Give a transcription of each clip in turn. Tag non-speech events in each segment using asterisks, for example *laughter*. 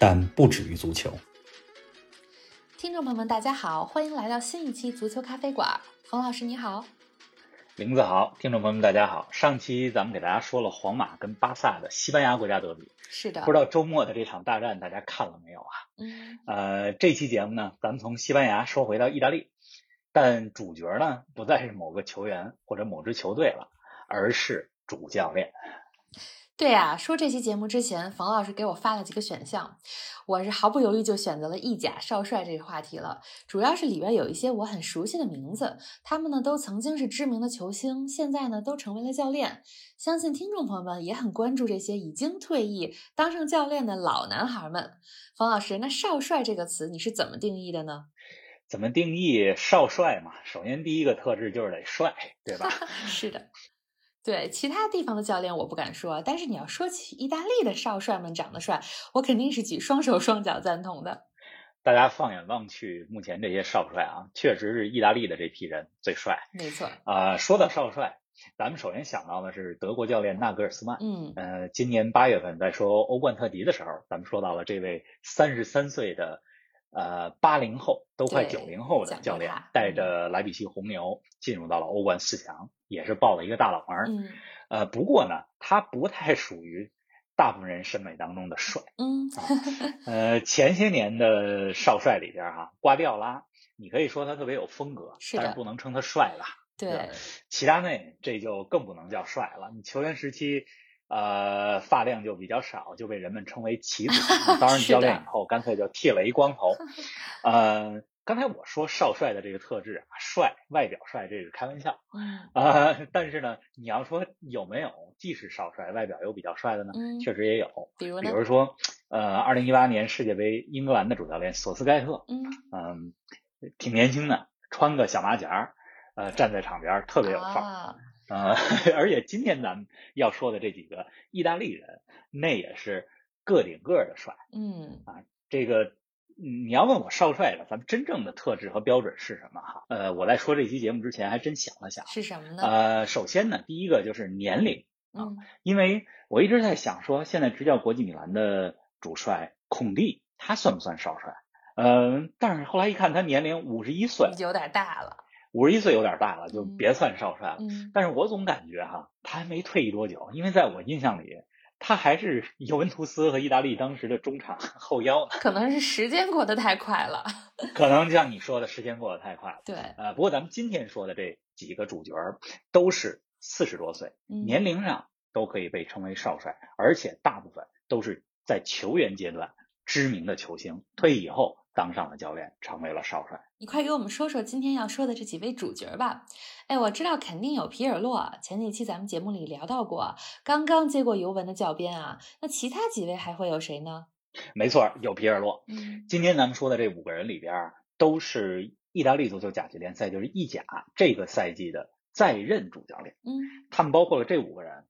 但不止于足球。听众朋友们，大家好，欢迎来到新一期足球咖啡馆。冯老师你好，林子好，听众朋友们大家好。上期咱们给大家说了皇马跟巴萨的西班牙国家德比，是的，不知道周末的这场大战大家看了没有啊？嗯，呃，这期节目呢，咱们从西班牙说回到意大利，但主角呢不再是某个球员或者某支球队了，而是主教练。对呀、说这期节目之前，冯老师给我发了几个选项，我是毫不犹豫就选择了意甲少帅这个话题了。主要是里边有一些我很熟悉的名字，他们呢都曾经是知名的球星，现在呢都成为了教练。相信听众朋友们也很关注这些已经退役、当上教练的老男孩们。冯老师，那少帅这个词你是怎么定义的呢？怎么定义少帅嘛？首先第一个特质就是得帅，对吧？*laughs* 是的。对其他地方的教练我不敢说，但是你要说起意大利的少帅们长得帅，我肯定是举双手双脚赞同的。大家放眼望去，目前这些少帅啊，确实是意大利的这批人最帅。没错，啊、说到少帅，咱们首先想到的是德国教练纳格尔斯曼。嗯，呃，今年八月份在说欧冠特辑的时候，咱们说到了这位三十三岁的呃八零后，都快九零后的教练，带着莱比锡红牛进入到了欧冠四强，也是爆了一个大冷门。嗯呃，不过呢，他不太属于大部分人审美当中的帅。嗯，*laughs* 呃，前些年的少帅里边哈、瓜迪奥拉，你可以说他特别有风格，是但是不能称他帅吧。对，齐达内这就更不能叫帅了。你球员时期，呃，发量就比较少，就被人们称为齐祖。*laughs* 当然，教练以后干脆就剃了一光头。*laughs* 呃，刚才我说少帅的这个特质啊，帅，外表帅，这是开玩笑嗯啊、但是呢，你要说有没有既是少帅，外表又比较帅的呢？嗯，确实也有。比如？比如说，呃，二零一八年世界杯英格兰的主教练索斯盖特，嗯，嗯，挺年轻的，穿个小马甲儿，呃，站在场边儿特别有范儿。啊，呃，*laughs* 而且今天咱们要说的这几个意大利人，那也是个顶个儿的帅。嗯啊这个，嗯你要问我少帅的，咱们真正的特质和标准是什么哈？呃，我在说这期节目之前还真想了想。是什么呢？呃，首先呢，第一个就是年龄，嗯因为我一直在想说，现在执教国际米兰的主帅孔蒂，他算不算少帅？呃，但是后来一看，他年龄五十一岁，有点大了。五十一岁有点大了，就嗯别算少帅了。嗯但是我总感觉哈，他还没退役多久，因为在我印象里，他还是 *laughs* 尤文图斯和意大利当时的中场 *laughs* 后腰呢。可能是时间过得太快了。可能像你说的，时间过得太快了。对，呃，不过咱们今天说的这几个主角儿都是四十多岁，嗯年龄上都可以被称为少帅，而且大部分都是在球员阶段知名的球星，退役以后当上了教练，成为了少帅。你快给我们说说今天要说的这几位主角吧。哎，我知道肯定有皮尔洛，前几期咱们节目里聊到过，刚刚接过尤文的教鞭啊。那其他几位还会有谁呢？没错，有皮尔洛。嗯今天咱们说的这五个人里边儿，都是意大利足球甲级联赛，就是意甲这个赛季的在任主教练。嗯他们包括了这五个人：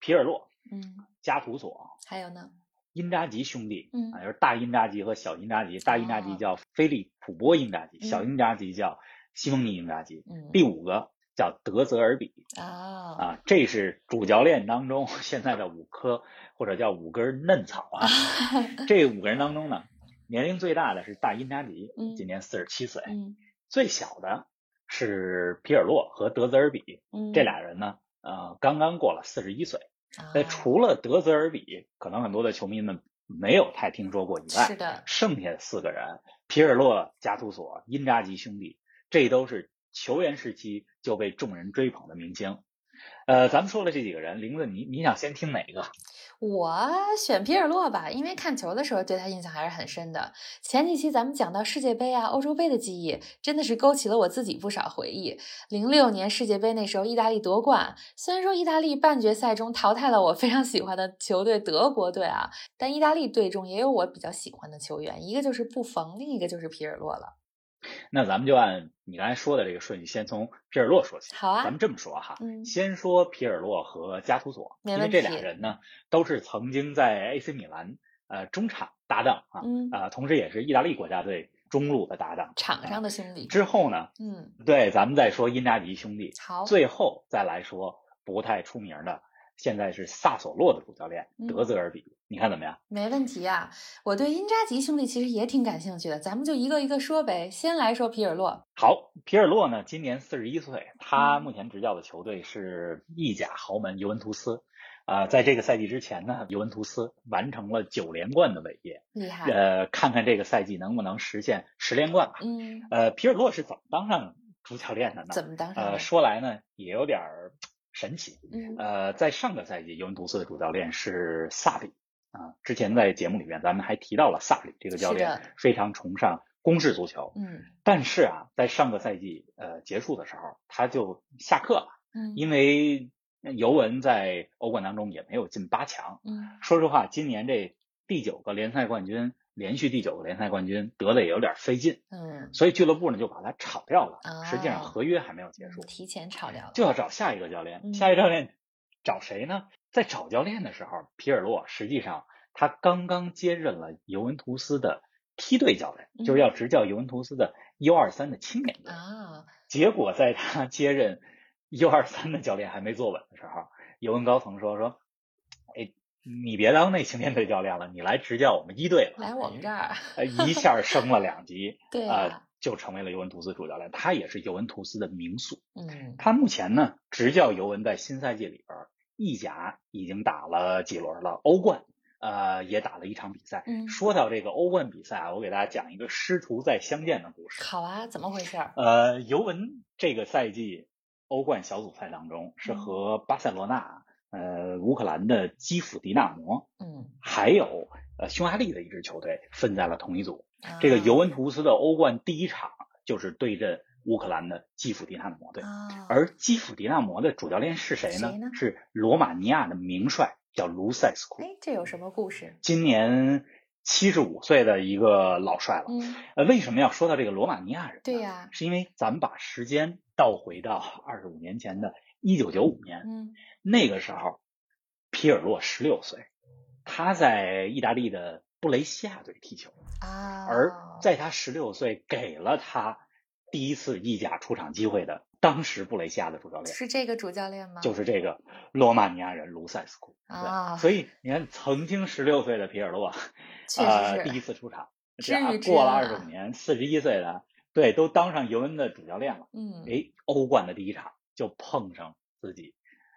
皮尔洛、嗯，加图索、还有呢？因扎吉兄弟，嗯啊，就是大因扎吉和小因扎吉。大因扎吉叫菲利普波因扎吉，嗯小因扎吉叫西蒙尼因扎吉。嗯第五个叫德泽尔比啊啊，这是主教练当中 *laughs* 现在的五颗或者叫五根嫩草啊。*laughs* 这五个人当中呢，年龄最大的是大因扎吉嗯，今年四十七岁。嗯最小的是皮尔洛和德泽尔比，嗯，这俩人呢，呃，刚刚过了四十一岁。啊那除了德泽尔比，可能很多的球迷们没有太听说过以外，是的，剩下四个人，皮尔洛、加图索、因扎吉兄弟，这都是球员时期就被众人追捧的明星。呃，咱们说了这几个人，玲子，你你想先听哪个？我选皮尔洛吧，因为看球的时候对他印象还是很深的。前几期咱们讲到世界杯啊、欧洲杯的记忆，真的是勾起了我自己不少回忆。零六年世界杯那时候，意大利夺冠，虽然说意大利半决赛中淘汰了我非常喜欢的球队德国队啊，但意大利队中也有我比较喜欢的球员，一个就是布冯，另一个就是皮尔洛了。那咱们就按你刚才说的这个顺序，先从皮尔洛说起。好啊，咱们这么说哈，嗯先说皮尔洛和加图索，因为这俩人呢都是曾经在 AC 米兰呃中场搭档啊，嗯啊、同时也是意大利国家队中路的搭档。场上的兄弟。之后呢，嗯，对，咱们再说因扎吉兄弟，好，最后再来说不太出名的，现在是萨索洛的主教练嗯德泽尔比，你看怎么样？没问题啊。我对因扎吉兄弟其实也挺感兴趣的，咱们就一个一个说呗。先来说皮尔洛，好，皮尔洛呢，今年四十一岁，他嗯目前执教的球队是意甲豪门尤文图斯。啊、在这个赛季之前呢，尤文图斯完成了九连冠的伟业。厉害。呃，看看这个赛季能不能实现十连冠吧。嗯，呃，皮尔洛是怎么当上主教练的呢？怎么当上的？呃，说来呢也有点儿神奇。嗯呃，在上个赛季，尤文图斯的主教练是萨里啊。之前在节目里面咱们还提到了萨里这个教练非常崇尚攻势足球，嗯但是啊，在上个赛季呃结束的时候，他就下课了，嗯因为尤文在欧冠当中也没有进八强。嗯说实话，今年这第九个联赛冠军，连续第九个联赛冠军得的也有点费劲，嗯，所以俱乐部呢就把他炒掉了。啊实际上合约还没有结束，提前炒掉了。就要找下一个教练。嗯下一个教练找谁呢？在找教练的时候，皮尔洛实际上他刚刚接任了尤文图斯的梯队教练，嗯就是要执教尤文图斯的 U 二三的青年队。啊，结果在他接任 U 二三的教练还没坐稳的时候，尤文高层说说，哎，你别当那青年队教练了，你来执教我们一队吧。来我们这儿。呃，一下升了两级，*laughs* 对呃啊，，就成为了尤文图斯主教练。他也是尤文图斯的名宿。嗯他目前呢执教尤文，在新赛季里边，意甲已经打了几轮了，欧冠呃也打了一场比赛。嗯说到这个欧冠比赛啊，我给大家讲一个师徒再相见的故事。好啊，怎么回事儿？呃，尤文这个赛季欧冠小组赛当中是嗯和巴塞罗那、呃乌克兰的基辅迪纳摩，嗯，还有呃匈牙利的一支球队分在了同一组。啊这个尤文图斯的欧冠第一场就是对阵乌克兰的基辅迪纳摩队，啊，而基辅迪纳摩的主教练是谁呢？谁呢是罗马尼亚的名帅，叫卢塞斯库，哎，这有什么故事？今年七十五岁的一个老帅了。嗯，呃，为什么要说到这个罗马尼亚人呢？对呀是因为咱们把时间倒回到二十五年前的一九九五年，嗯那个时候皮尔洛十六岁，他在意大利的布雷西亚队踢球，啊，而在他十六岁给了他第一次意甲出场机会的，当时布雷西亚的主教练是这个主教练吗？就是这个罗马尼亚人卢塞斯库。对啊所以你看，曾经十六岁的皮尔洛，*laughs* 确呃，第一次出场，知这样过了二十五年，四十一岁的，对，都当上尤文的主教练了。嗯，哎，欧冠的第一场就碰上自己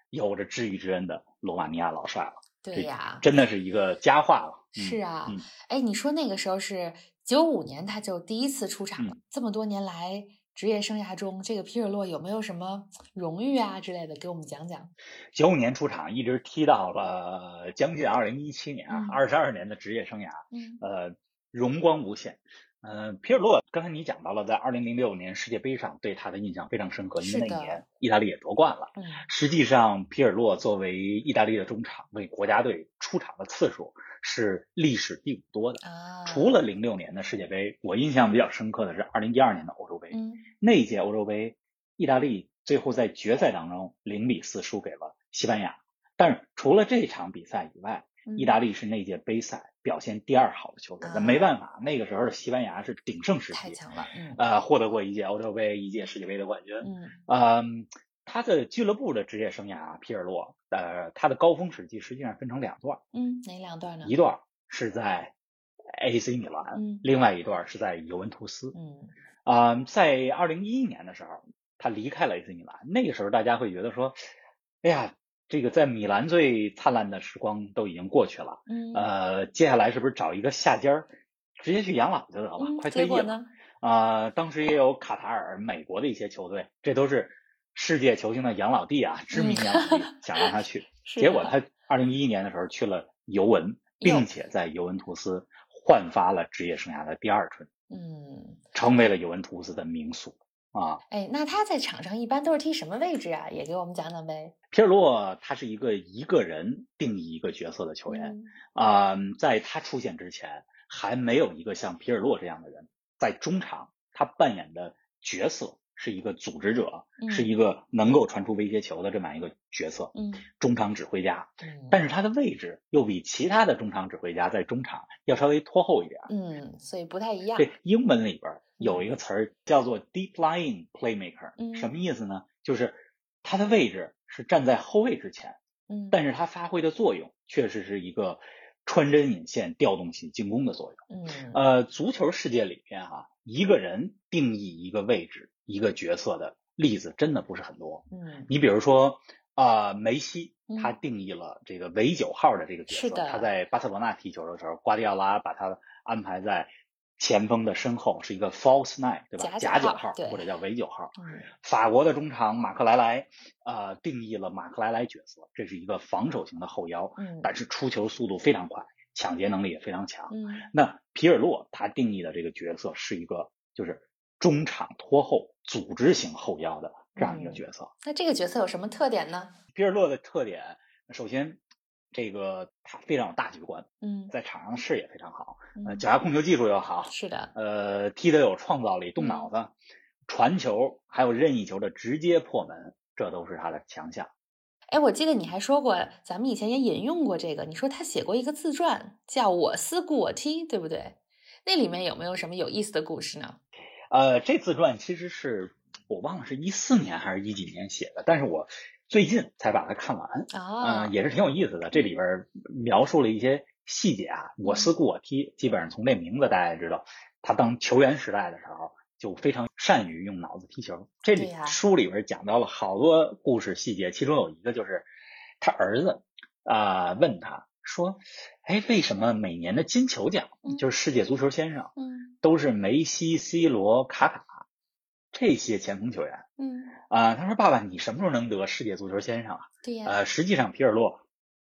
有着知遇之恩的罗马尼亚老帅了，对呀，真的是一个佳话了。嗯是啊嗯，哎，你说那个时候是九五年，他就第一次出场嗯了。这么多年来职业生涯中，这个皮尔洛有没有什么荣誉啊之类的，给我们讲讲？九五年出场，一直踢到了将近二零一七年二十二年的职业生涯，嗯呃，荣光无限。呃，皮尔洛刚才你讲到了，在二零零六年世界杯上对他的印象非常深刻，因为那一年意大利也夺冠了。嗯实际上，皮尔洛作为意大利的中场，为国家队出场的次数是历史第五多的。啊，除了零六年的世界杯，我印象比较深刻的是二零一二年的欧洲杯。嗯那一届欧洲杯，意大利最后在决赛当中零比四输给了西班牙。但是除了这场比赛以外，嗯意大利是那届杯赛表现第二好的球队。啊那没办法，那个时候的西班牙是鼎盛时期，太强了，嗯呃，获得过一届欧洲杯、一届世界杯的冠军。嗯嗯，他的俱乐部的职业生涯啊，皮尔洛，呃，他的高峰时期实际上分成两段，嗯，哪两段呢？一段是在 AC 米兰，嗯另外一段是在尤文图斯。嗯啊、在二零一一年的时候，他离开了 AC 米兰。那个时候，大家会觉得说，哎呀，这个在米兰最灿烂的时光都已经过去了，嗯呃，接下来是不是找一个下家儿，直接去养老就得了，嗯，快退役了？啊、当时也有卡塔尔、美国的一些球队，这都是世界球星的养老地啊，知名养老地，*laughs* 想让他去，结果他二零一一年的时候去了尤文，并且在尤文图斯焕发了职业生涯的第二春，嗯，成为了尤文图斯的名宿啊。哎，那他在场上一般都是踢什么位置啊？也给我们讲讲呗。皮尔洛他是一个一个人定义一个角色的球员嗯啊、在他出现之前，还没有一个像皮尔洛这样的人在中场，他扮演的角色是一个组织者，嗯是一个能够传出威胁球的这么样一个角色，嗯中场指挥家。嗯，但是他的位置又比其他的中场指挥家在中场要稍微拖后一点儿。嗯，所以不太一样。对英文里边儿有一个词儿叫做 deep lying playmaker，、嗯什么意思呢？就是他的位置是站在后卫之前，嗯，但是他发挥的作用确实是一个穿针引线、调动起进攻的作用。嗯呃，足球世界里边哈、一个人定义一个位置、一个角色的例子真的不是很多。嗯你比如说，啊，梅西嗯他定义了这个唯九号的这个角色。他在巴塞罗那踢球的时候，瓜迪奥拉把他安排在前锋的身后，是一个 false nine，对吧？假假九九号或者叫唯九号。嗯法国的中场马克莱莱，呃，定义了马克莱莱角色，这是一个防守型的后腰，嗯但是出球速度非常快，抢劫能力也非常强。嗯那皮尔洛他定义的这个角色是一个就是中场拖后组织型后腰的这样一个嗯角色。那这个角色有什么特点呢？皮尔洛的特点，首先这个他非常有大局观，嗯在场上视野非常好，呃，嗯脚下控球技术又好，是的，呃，踢得有创造力，动脑子，传球还有任意球的直接破门，这都是他的强项。哎，我记得你还说过，咱们以前也引用过这个，你说他写过一个自传，叫《我思故我踢》，对不对？那里面有没有什么有意思的故事呢？呃，这自传其实是我忘了是一四年还是一几年写的，但是我最近才把它看完。啊，嗯，也是挺有意思的。这里边描述了一些细节啊，我思故我踢，基本上从这名字大家也知道，他当球员时代的时候就非常善于用脑子踢球。这里书里边讲到了好多故事细节，其中有一个就是他儿子啊、问他说：“哎，为什么每年的金球奖嗯。就是世界足球先生嗯都是梅西、C 罗、卡卡这些前锋球员嗯，啊、他说：“爸爸，你什么时候能得世界足球先生啊？”对呀，呃，实际上皮尔洛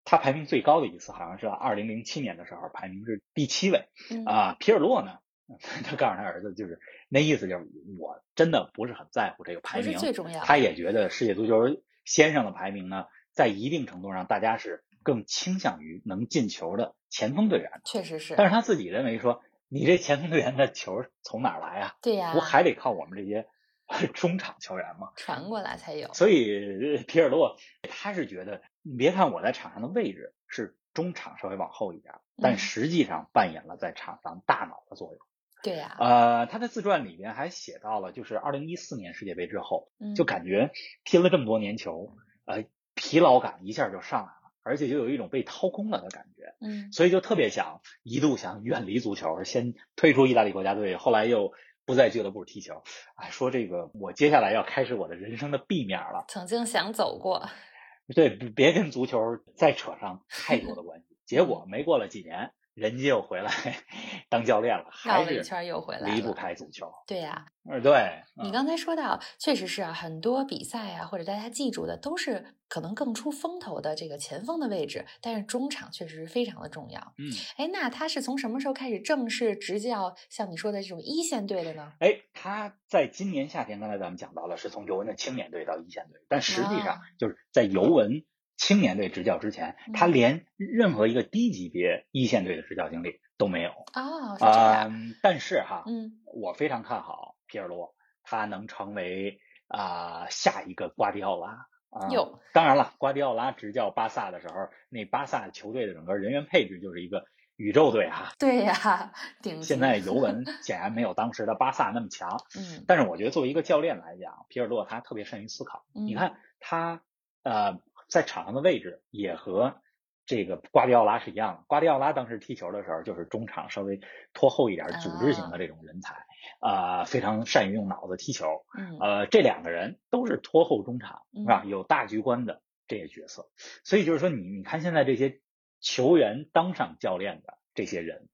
他排名最高的一次好像是二零零七年的时候，排名是第七位嗯。啊、皮尔洛呢，*laughs* 他告诉他儿子，就是那意思就是我真的不是很在乎这个排名，最重要，他也觉得世界足球先生的排名呢，在一定程度上大家是更倾向于能进球的前锋队员，确实是，但是他自己认为说，你这前锋队员的球从哪儿来啊？对呀，不还得靠我们这些 *laughs* 中场球员吗？传过来才有，所以皮尔洛他是觉得，你别看我在场上的位置是中场稍微往后一点，嗯但实际上扮演了在场上大脑的作用。对呀，呃，他在自传里边还写到了，就是二零一四年世界杯之后，嗯就感觉踢了这么多年球，呃，疲劳感一下就上来了，而且就有一种被掏空了的感觉，嗯所以就特别想一度想远离足球，先退出意大利国家队，后来又不在俱乐部踢球。哎，说这个我接下来要开始我的人生的 B 面了。曾经想走过，*laughs* 对，别别跟足球再扯上太多的关系。结果没过了几年，人家又回来 *laughs* 当教练了，绕了一圈又回来离不开足球。对呀，嗯，对，嗯你刚才说到，确实是啊，很多比赛啊，或者大家记住的都是可能更出风头的这个前锋的位置，但是中场确实是非常的重要。嗯，哎，那他是从什么时候开始正式执教像你说的这种一线队的呢？哎，他在今年夏天，刚才咱们讲到了，是从尤文的青年队到一线队，但实际上啊就是在尤文青年队执教之前，他嗯连任何一个低级别一线队的执教经历都没有。哦，是这样。嗯，但是哈，嗯我非常看好皮尔洛，他能成为啊、下一个瓜迪奥拉。啊哟当然了，瓜迪奥拉执教巴萨的时候，那巴萨球队的整个人员配置就是一个宇宙队哈。对呀，顶现在尤 *laughs* 文显然没有当时的巴萨那么强，嗯但是我觉得作为一个教练来讲，皮尔洛他特别善于思考。嗯你看他呃在场上的位置也和这个瓜迪奥拉是一样的。瓜迪奥拉当时踢球的时候就是中场稍微拖后一点、组织型的这种人才，啊、非常善于用脑子踢球。嗯呃，这两个人都是拖后中场，是吧？有大局观的这些角色。所以就是说你，你看现在这些球员当上教练的这些人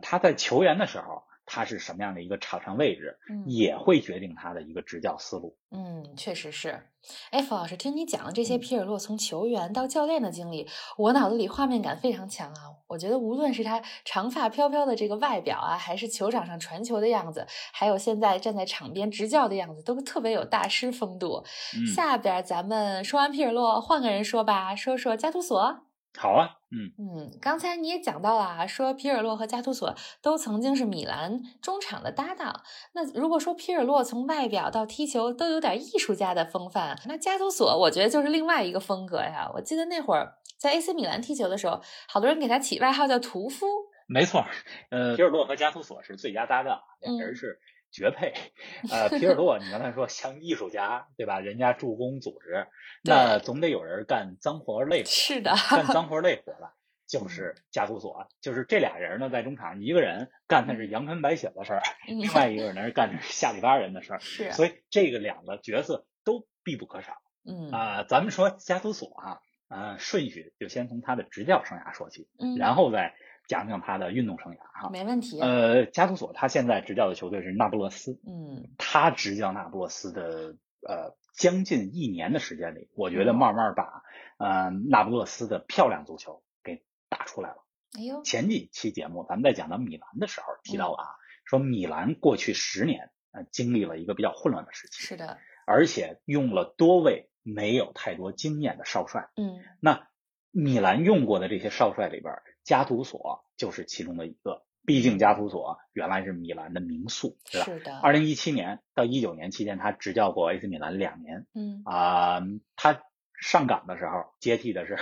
他在球员的时候，他是什么样的一个场上位置，嗯也会决定他的一个执教思路。嗯，确实是。哎，冯老师，听你讲了这些嗯皮尔洛从球员到教练的经历，我脑子里画面感非常强啊。我觉得无论是他长发飘飘的这个外表啊，还是球场上传球的样子，还有现在站在场边执教的样子，都特别有大师风度。嗯，下边咱们说完皮尔洛，换个人说吧，说说加图索。好啊，嗯嗯，刚才你也讲到了啊，说皮尔洛和加图索都曾经是米兰中场的搭档。那如果说皮尔洛从外表到踢球都有点艺术家的风范，那加图索我觉得就是另外一个风格呀。我记得那会儿在 AC 米兰踢球的时候，好多人给他起外号叫屠夫。没错，呃，皮尔洛和加图索是最佳搭档，两人嗯是绝配。呃，皮尔洛，你刚才说像艺术家，对吧？人家助攻组织，那总得有人干脏活累活。是的，干脏活累活儿的，*laughs* 就是加图索，就是这俩人呢，在中场，一个人干的是阳春白雪的事儿，嗯另外一个人干的是下里巴人的事儿，是，所以这个两个角色都必不可少嗯啊、咱们说加图索啊，呃，顺序就先从他的执教生涯说起，嗯，然后再讲讲他的运动生涯哈。没问题。呃，加图索他现在执教的球队是那不勒斯，嗯他执教那不勒斯的呃将近一年的时间里，我觉得嗯慢慢把呃那不勒斯的漂亮足球给打出来了。哎呦，前几期节目咱们在讲到米兰的时候提到了啊，说米兰过去十年呃经历了一个比较混乱的时期，是的，而且用了多位没有太多经验的少帅。嗯那米兰用过的这些少帅里边，加图索就是其中的一个。毕竟加图索原来是米兰的名宿，是吧？是的，二零一七年到一九年期间，他执教过 AC 米兰两年嗯啊、他上岗的时候接替的是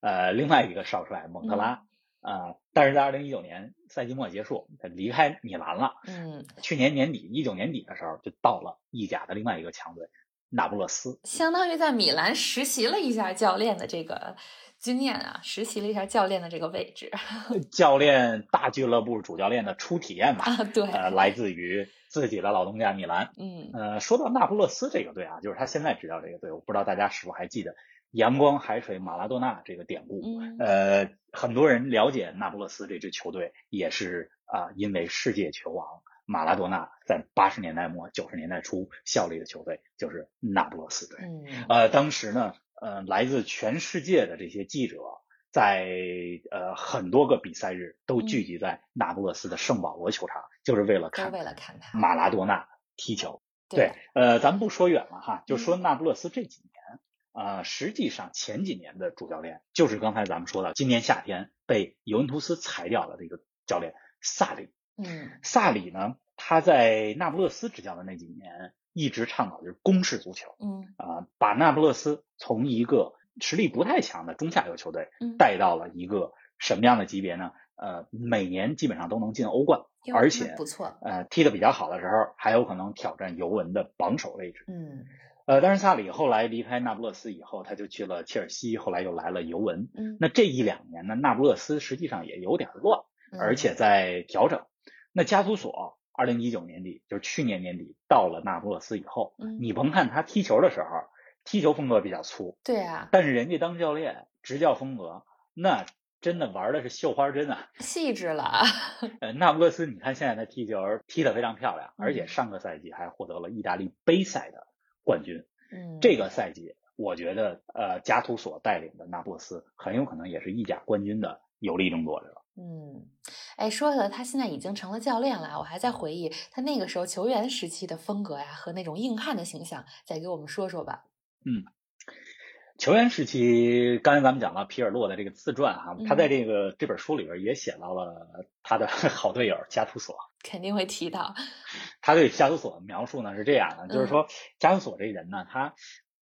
呃另外一个少帅蒙特拉啊、但是在二零一九年赛季末结束，他离开米兰了。嗯，去年年底，一九年底的时候，就到了意甲的另外一个强队那不勒斯。相当于在米兰实习了一下教练的这个经验啊，实习了一下教练的这个位置 *laughs* 教练大俱乐部主教练的初体验吧，啊，对，呃，来自于自己的老东家米兰。嗯呃，说到那不勒斯这个队啊，就是他现在执教这个队，我不知道大家是否还记得“阳光海水马拉多纳”这个典故。嗯呃，很多人了解那不勒斯这支球队，也是啊、因为世界球王马拉多纳在八十年代末九十年代初效力的球队就是那不勒斯队。嗯呃，当时呢，呃，来自全世界的这些记者，在呃很多个比赛日都聚集在那不勒斯的圣保罗球场，就是为了看为了看他，马拉多纳踢球。对，呃，咱们不说远了哈，就嗯说那不勒斯这几年，呃，实际上前几年的主教练就是刚才咱们说的，今年夏天被尤文图斯裁掉的这个教练萨里。嗯萨里呢，他在那不勒斯执教的那几年，一直倡导就是攻势足球。嗯啊，把那不勒斯从一个实力不太强的中下游球队嗯，带到了一个什么样的级别呢？呃，每年基本上都能进欧冠，而且不错，呃踢得比较好的时候，还有可能挑战尤文的榜首位置。嗯呃，但是萨里后来离开那不勒斯以后，他就去了切尔西，后来又来了尤文。嗯，那这一两年呢，那不勒斯实际上也有点乱，而且在调整。那加图索二零一九年底，就是去年年底到了那不勒斯以后，嗯你甭看他踢球的时候，踢球风格比较粗，对啊，但是人家当教练执教风格，那真的玩的是绣花针啊！细致了，呃，那不勒斯，你看现在他踢球踢得非常漂亮，而且嗯上个赛季还获得了意大利杯赛的冠军。嗯，这个赛季，我觉得呃，加图索带领的那不勒斯很有可能也是意甲冠军的有力争夺者。嗯，哎，说的他现在已经成了教练了，我还在回忆他那个时候球员时期的风格呀，和那种硬汉的形象，再给我们说说吧。嗯球员时期，刚才咱们讲了皮尔洛的这个自传哈、嗯他在这个这本书里边也写到了他的 *laughs* 好队友加图索。肯定会提到，*laughs* 他对加图索的描述呢是这样的，就是嗯说加图索这人呢，他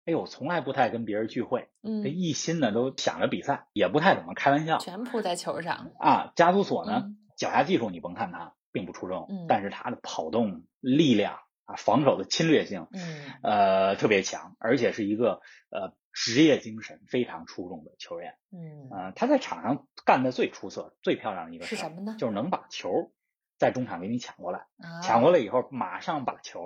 哎呦从来不太跟别人聚会，这嗯，一心呢都想着比赛，也不太怎么开玩笑全扑在球上，啊。加图索呢嗯，脚下技术你甭看他并不出众，嗯但是他的跑动力量啊，防守的侵略性，嗯呃特别强，而且是一个呃职业精神非常出众的球员。嗯，呃，他在场上干的最出色、最漂亮的一个事是什么呢就是能把球在中场给你抢过来，啊，抢过来以后马上把球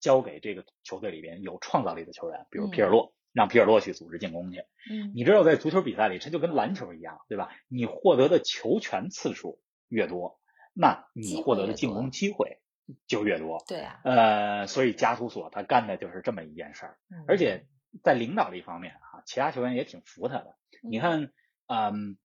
交给这个球队里边有创造力的球员，比如嗯皮尔洛，让皮尔洛去组织进攻去。嗯你知道，在足球比赛里，这就跟篮球一样，对吧？你获得的球权次数越多，那你获得的进攻机会就越多。对啊，呃，所以加图索他干的就是这么一件事儿，嗯而且在领导力方面啊，其他球员也挺服他的。你嗯看，嗯，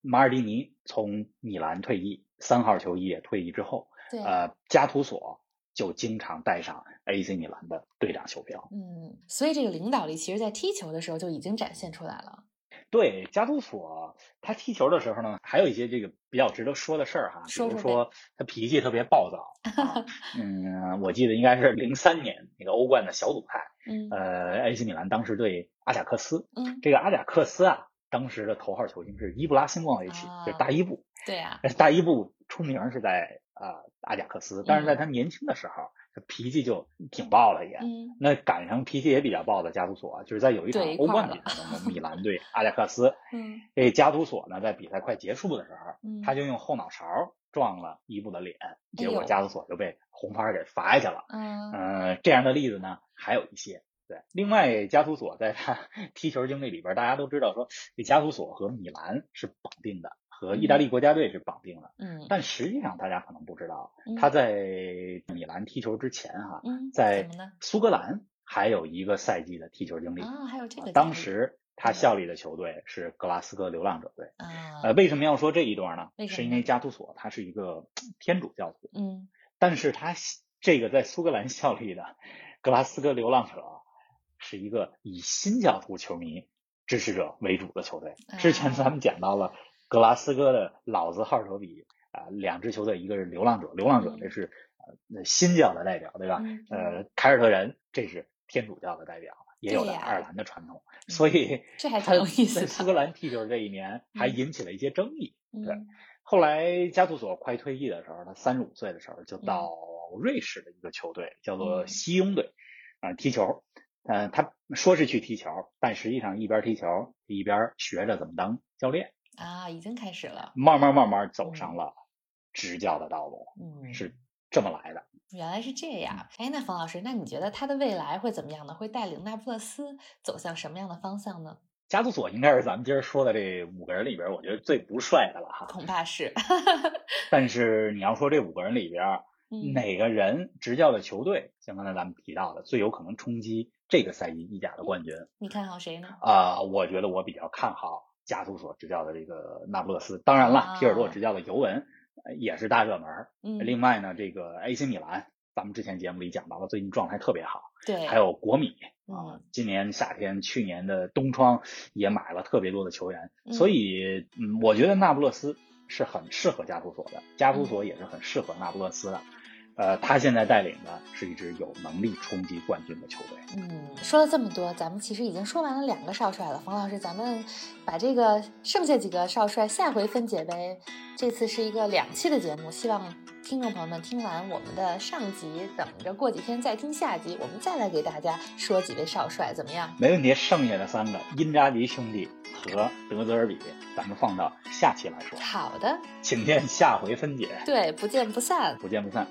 马尔蒂尼从米兰退役，三号球衣也退役之后，对，呃，加图索就经常带上 AC 米兰的队长袖标。嗯，所以这个领导力其实在踢球的时候就已经展现出来了。对，加图索他踢球的时候呢，还有一些这个比较值得说的事儿哈，比如说他脾气特别暴躁 *laughs* 啊，嗯，我记得应该是零三年那个欧冠的小组赛，嗯呃，AC 米兰当时对阿贾克斯，嗯，这个阿贾克斯啊，当时的头号球星是伊布拉辛莫维奇，啊就是大伊布，对啊，大伊布出名是在呃阿贾克斯，但是在他年轻的时候，他脾气就挺爆了也。嗯那赶上脾气也比较爆的加图索，就是在有一场欧冠比赛中，米兰对阿贾克斯，*laughs* 嗯这加图索呢在比赛快结束的时候，嗯，他就用后脑勺撞了伊布的脸，结果加图索就被红牌给罚下去了。嗯嗯，这样的例子呢还有一些。对，另外加图索在他 *laughs* 踢球经历里边，大家都知道说，这加图索和米兰是绑定的，和意大利国家队是绑定的。嗯但实际上大家可能不知道，嗯他在米兰踢球之前哈、嗯，在？苏格兰还有一个赛季的踢球经历。啊，还有这个当时他效力的球队是格拉斯哥流浪者队。啊，呃，为什么要说这一段呢？为是因为加图索他是一个天主教徒，嗯但是他这个在苏格兰效力的格拉斯哥流浪者是一个以新教徒球迷支持者为主的球队。之前啊咱们讲到了格拉斯哥的老字号手比啊、两支球队，一个是流浪者，流浪者嗯。这是呃新教的代表，对吧？嗯？呃，凯尔特人这是天主教的代表，也有对呀着爱尔兰的传统，嗯所以这还挺有意思苏格兰踢球这一年还嗯。引起了一些争议。对嗯。后来加图索快退役的时候，他三十五岁的时候就嗯。到瑞士的一个球队，叫做嗯。西庸队，啊、踢球。嗯、他说是去踢球，但实际上一边踢球一边学着怎么当教练，啊，已经开始了。慢慢慢慢走上了执教的道路，嗯，是这么来的。原来是这样。哎，那冯老师，那你觉得他的未来会怎么样呢？会带领那不勒斯走向什么样的方向呢？加图索应该是咱们今儿说的这五个人里边，我觉得最不帅的了哈。恐怕是。但是你要说这五个人里边，*laughs* 嗯哪个人执教的球队，像刚才咱们提到的，最有可能冲击这个赛季意甲的冠军你看好谁呢？啊、我觉得我比较看好加图索执教的这个那不勒斯。当然了，啊皮尔洛执教的尤文呃也是大热门。嗯，另外呢，这个 AC 米兰，咱们之前节目里讲到了，最近状态特别好。对，还有国米啊嗯，今年夏天、去年的冬窗也买了特别多的球员，嗯所以嗯，我觉得那不勒斯是很适合加图索的，加图嗯索也是很适合那不勒斯的。呃，他现在带领的是一支有能力冲击冠军的球队。嗯，说了这么多，咱们其实已经说完了两个少帅了。冯老师，咱们把这个剩下几个少帅下回分解呗。这次是一个两期的节目，希望听众朋友们听完我们的上集，等着过几天再听下集，我们再来给大家说几位少帅，怎么样？没问题，剩下的三个因扎吉兄弟和德泽尔比，咱们放到下期来说，好的，请见下回分解，对，不见不散。不见不散。